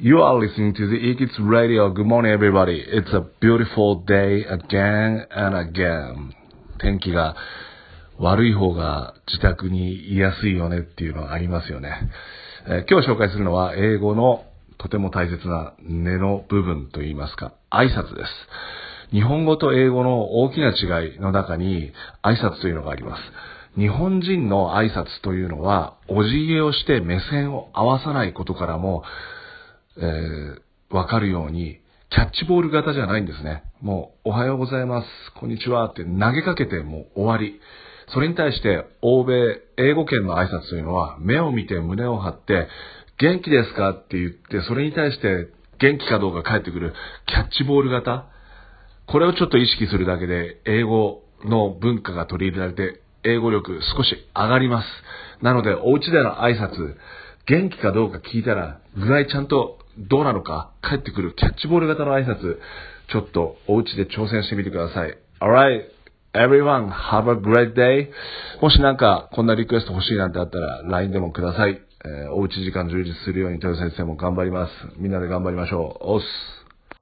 You are listening to the Ikits Radio. Good morning, everybody. It's a beautiful day again and again. 天気が悪い方が自宅に居やすいよねっていうのはありますよね。えー今日紹介するのは英語のとても大切な根の部分といいますか、挨拶です。日本語と英語の大きな違いの中に挨拶というのがあります。日本人の挨拶というのは、お辞儀をして目線を合わさないことからも、えーわかるように、キャッチボール型じゃないんですね。もう、おはようございます、こんにちはって投げかけてもう終わり。それに対して、欧米、英語圏の挨拶というのは、目を見て胸を張って、元気ですかって言って、それに対して、元気かどうか返ってくる、キャッチボール型。これをちょっと意識するだけで、英語の文化が取り入れられて、英語力少し上がります。なので、お家での挨拶、元気かどうか聞いたら、具合ちゃんとどうなのか帰ってくるキャッチボール型の挨拶、ちょっとお家で挑戦してみてください。Alright, everyone, have a great day. もしなんかこんなリクエスト欲しいなんてあったら LINE でもください。えーおうち時間充実するように豊先生も頑張ります。みんなで頑張りましょう。おっす。